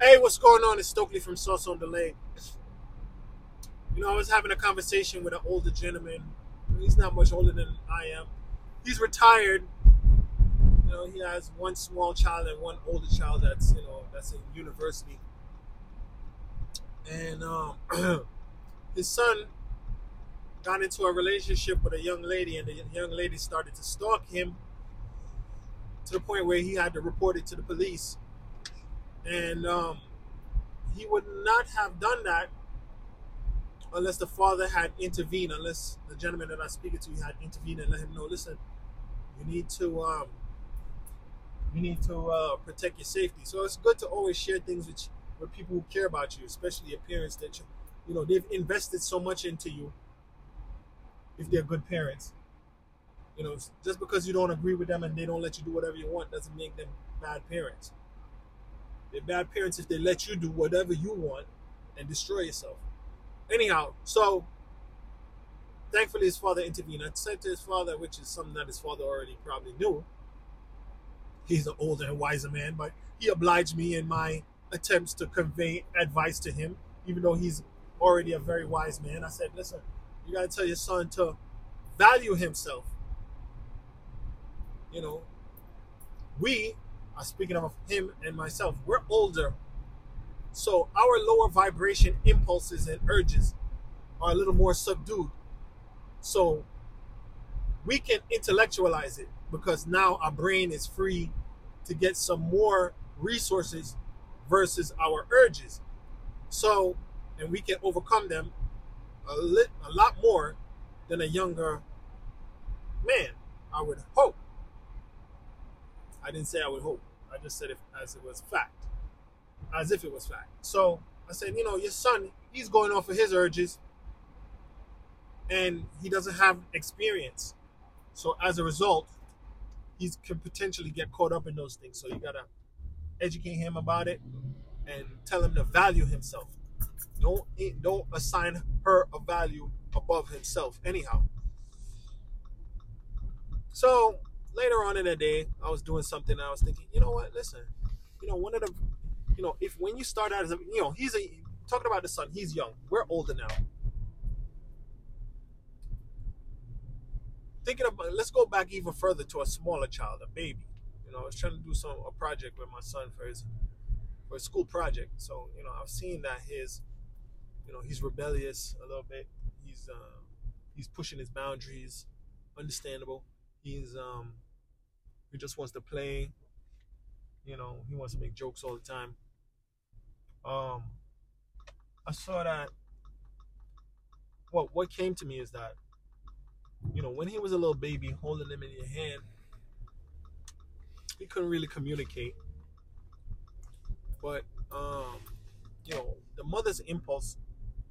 Hey, what's going on? It's Stokely from Sauce on Delay. You know, I was having a conversation with an older gentleman. He's not much older than I am. He's retired. You know, he has one small child and one older child that's, you know, that's in university. And um, his son got into a relationship with a young lady, and the young lady started to stalk him to the point where he had to report it to the police. And um, he would not have done that unless the father had intervened, unless the gentleman that I'm speaking to had intervened and let him know, listen, you need to um, you need to uh, protect your safety. So it's good to always share things with with people who care about you, especially your parents that you, you know they've invested so much into you. If they're good parents, you know, just because you don't agree with them and they don't let you do whatever you want doesn't make them bad parents. They're bad parents if they let you do whatever you want and destroy yourself. Anyhow, so thankfully his father intervened. I said to his father, which is something that his father already probably knew. He's an older and wiser man, but he obliged me in my attempts to convey advice to him, even though he's already a very wise man. I said, listen, you got to tell your son to value himself. You know, we speaking of him and myself, we're older. So our lower vibration impulses and urges are a little more subdued. So we can intellectualize it because now our brain is free to get some more resources versus our urges. So, and we can overcome them a, lit, a lot more than a younger man, I would hope. I didn't say I would hope. I just said it as it was fact, as if it was fact. So I said, you know, your son, he's going off of his urges, and he doesn't have experience. So as a result, he can potentially get caught up in those things. So you gotta educate him about it and tell him to value himself. Don't don't assign her a value above himself. Anyhow. So later on in the day, I was doing something. I was thinking, you know what? Listen, you know, one of the, you know, if when you start out as a, you know, he's a talking about the son. He's young. We're older now. Thinking about, let's go back even further to a smaller child, a baby. You know, I was trying to do some a project with my son for his for a school project. So you know, I've seen that his, you know, he's rebellious a little bit. He's uh, he's pushing his boundaries. Understandable. He's um, he just wants to play. You know, he wants to make jokes all the time. Um, I saw that. Well, what came to me is that, you know, when he was a little baby, holding him in your hand, he couldn't really communicate. But, um, you know, the mother's impulse,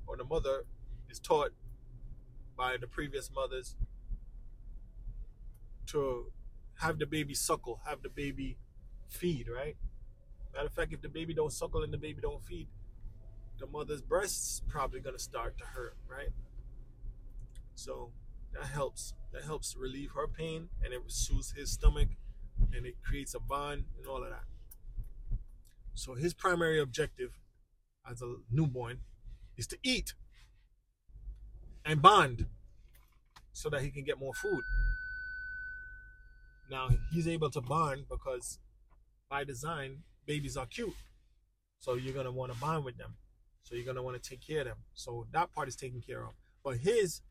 or the mother is taught by the previous mothers to have the baby suckle, have the baby feed, right? Matter of fact, if the baby don't suckle and the baby don't feed, the mother's breast's probably gonna start to hurt, right? So that helps. That helps relieve her pain and it soothes his stomach and it creates a bond and all of that. So his primary objective as a newborn is to eat and bond so that he can get more food. Now he's able to bond because by design, babies are cute. So you're gonna want to bond with them. So you're gonna want to take care of them. So that part is taken care of. But his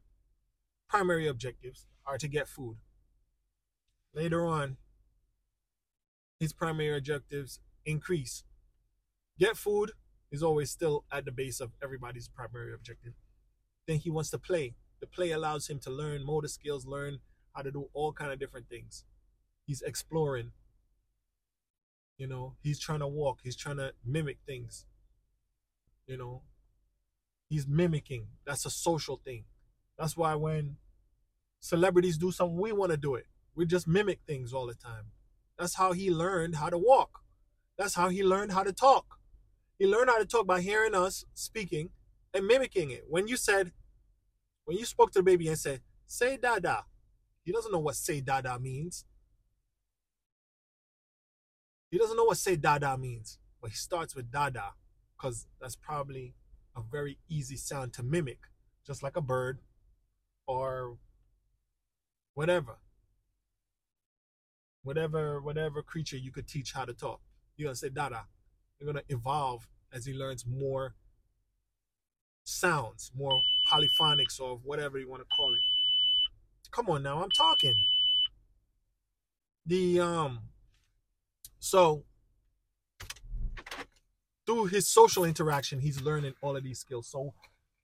primary objectives are to get food. Later on, his primary objectives increase. Get food is always still at the base of everybody's primary objective. Then he wants to play. The play allows him to learn motor skills, learn how to do all kind of different things. He's exploring. You know, he's trying to walk. He's trying to mimic things. You know, he's mimicking. That's a social thing. That's why when celebrities do something, we want to do it. We just mimic things all the time. That's how he learned how to walk. That's how he learned how to talk. He learned how to talk by hearing us speaking and mimicking it. When you said, when you spoke to the baby and said, say dada, he doesn't know what say dada means. He doesn't know what say dada means, but he starts with Dada because that's probably a very easy sound to mimic, just like a bird or whatever. Whatever, whatever creature you could teach how to talk. You're gonna say Dada. You're gonna evolve as he learns more sounds, more polyphonics or whatever you want to call it. Come on now, I'm talking. The um so through his social interaction, he's learning all of these skills. So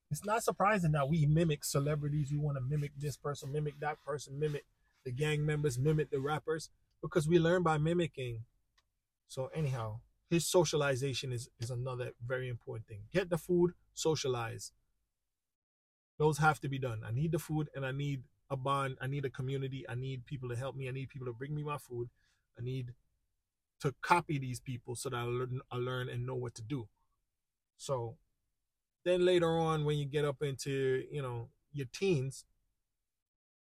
it's not surprising that we mimic celebrities. We want to mimic this person, mimic that person, mimic the gang members, mimic the rappers, because we learn by mimicking. So anyhow, his socialization is, is another very important thing. Get the food, socialize. Those have to be done. I need the food and I need a bond. I need a community. I need people to help me. I need people to bring me my food. I need to copy these people so that I learn, I learn and know what to do. So then later on, when you get up into, you know, your teens,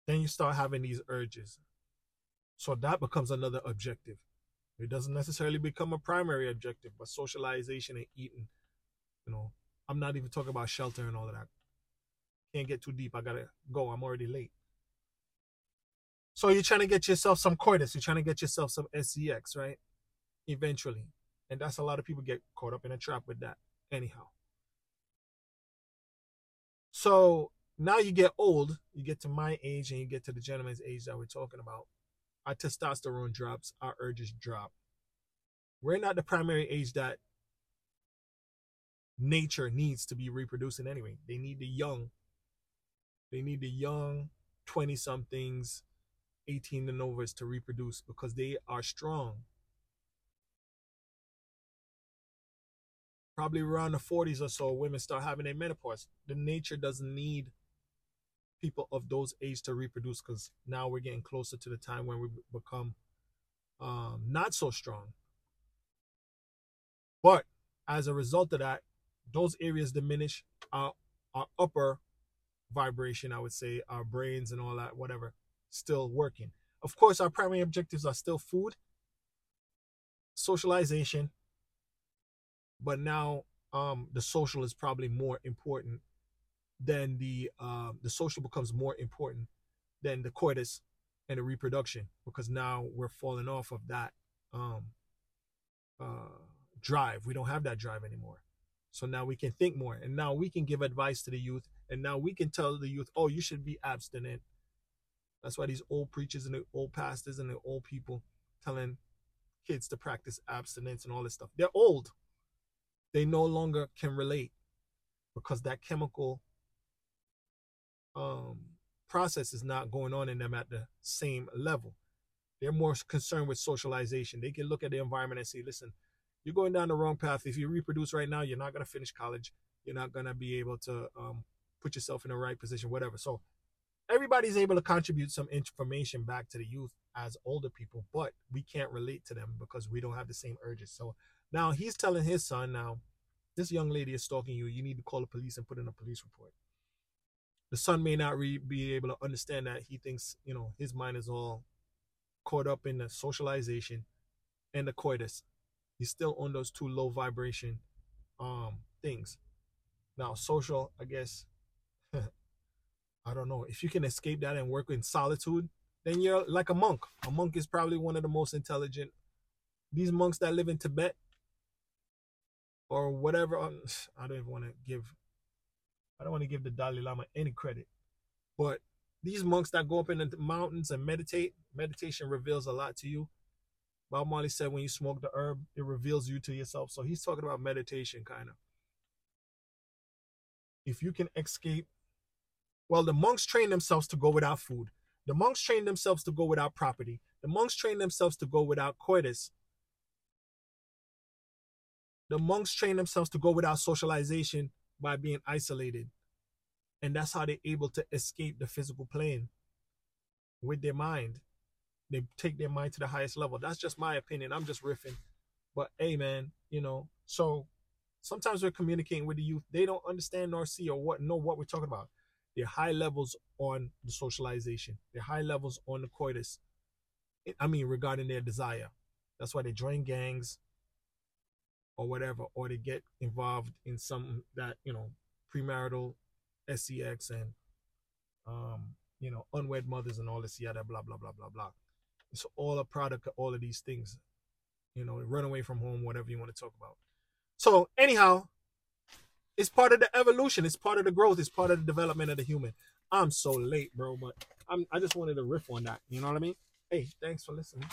then you start having these urges. So that becomes another objective. It doesn't necessarily become a primary objective, but socialization and eating. You know, I'm not even talking about shelter and all of that. Can't get too deep. I gotta go. I'm already late. So you're trying to get yourself some coitus. You're trying to get yourself some SEX, right? Eventually. And that's a lot of people get caught up in a trap with that. Anyhow. So now you get old, you get to my age and you get to the gentleman's age that we're talking about. Our testosterone drops, our urges drop. We're not the primary age that nature needs to be reproducing anyway. They need the young. They need the young 20 somethings, 18 and overs to reproduce because they are strong. Probably around the 40s or so, women start having a menopause. The nature doesn't need people of those age to reproduce because now we're getting closer to the time when we become um, not so strong. But as a result of that, those areas diminish our, our upper vibration, I would say, our brains and all that, whatever, still working. Of course, our primary objectives are still food, socialization, but now um, the social is probably more important than the uh, the social becomes more important than the coitus and the reproduction because now we're falling off of that um, uh, drive. We don't have that drive anymore. So now we can think more, and now we can give advice to the youth, and now we can tell the youth, "Oh, you should be abstinent." That's why these old preachers and the old pastors and the old people telling kids to practice abstinence and all this stuff. They're old. They no longer can relate because that chemical um, process is not going on in them at the same level. They're more concerned with socialization. They can look at the environment and say, listen, you're going down the wrong path. If you reproduce right now, you're not going to finish college. You're not going to be able to um, put yourself in the right position, whatever. So everybody's able to contribute some information back to the youth as older people, but we can't relate to them because we don't have the same urges. So now he's telling his son, now, this young lady is stalking you. You need to call the police and put in a police report. The son may not re- be able to understand that he thinks you know his mind is all caught up in the socialization and the coitus. He's still on those two low vibration um things. Now social i guess i don't know. If you can escape that and work in solitude then you're like a monk. A monk is probably one of the most intelligent these monks that live in tibet or whatever um, i don't even want to give I don't want to give the Dalai Lama any credit, but these monks that go up in the mountains and meditate, meditation reveals a lot to you. Bob Marley said when you smoke the herb, it reveals you to yourself. So he's talking about meditation, kind of. If you can escape, well, the monks train themselves to go without food. The monks train themselves to go without property. The monks train themselves to go without coitus. The monks train themselves to go without socialization by being isolated. And that's how they're able to escape the physical plane with their mind. They take their mind to the highest level. That's just my opinion. I'm just riffing. But hey, man, you know, so sometimes we're communicating with the youth. They don't understand nor see or what know what we're talking about. They're high levels on the socialization. They're high levels on the coitus. I mean, regarding their desire. That's why they join gangs, or whatever, or they get involved in something that you know premarital, sex, and um, you know unwed mothers and all this yada blah blah blah blah blah. It's all a product of all of these things. You know, run away from home, whatever you want to talk about. So anyhow, it's part of the evolution. It's part of the growth. It's part of the development of the human. I'm so late, bro, but I'm I just wanted to riff on that. You know what I mean? Hey, thanks for listening.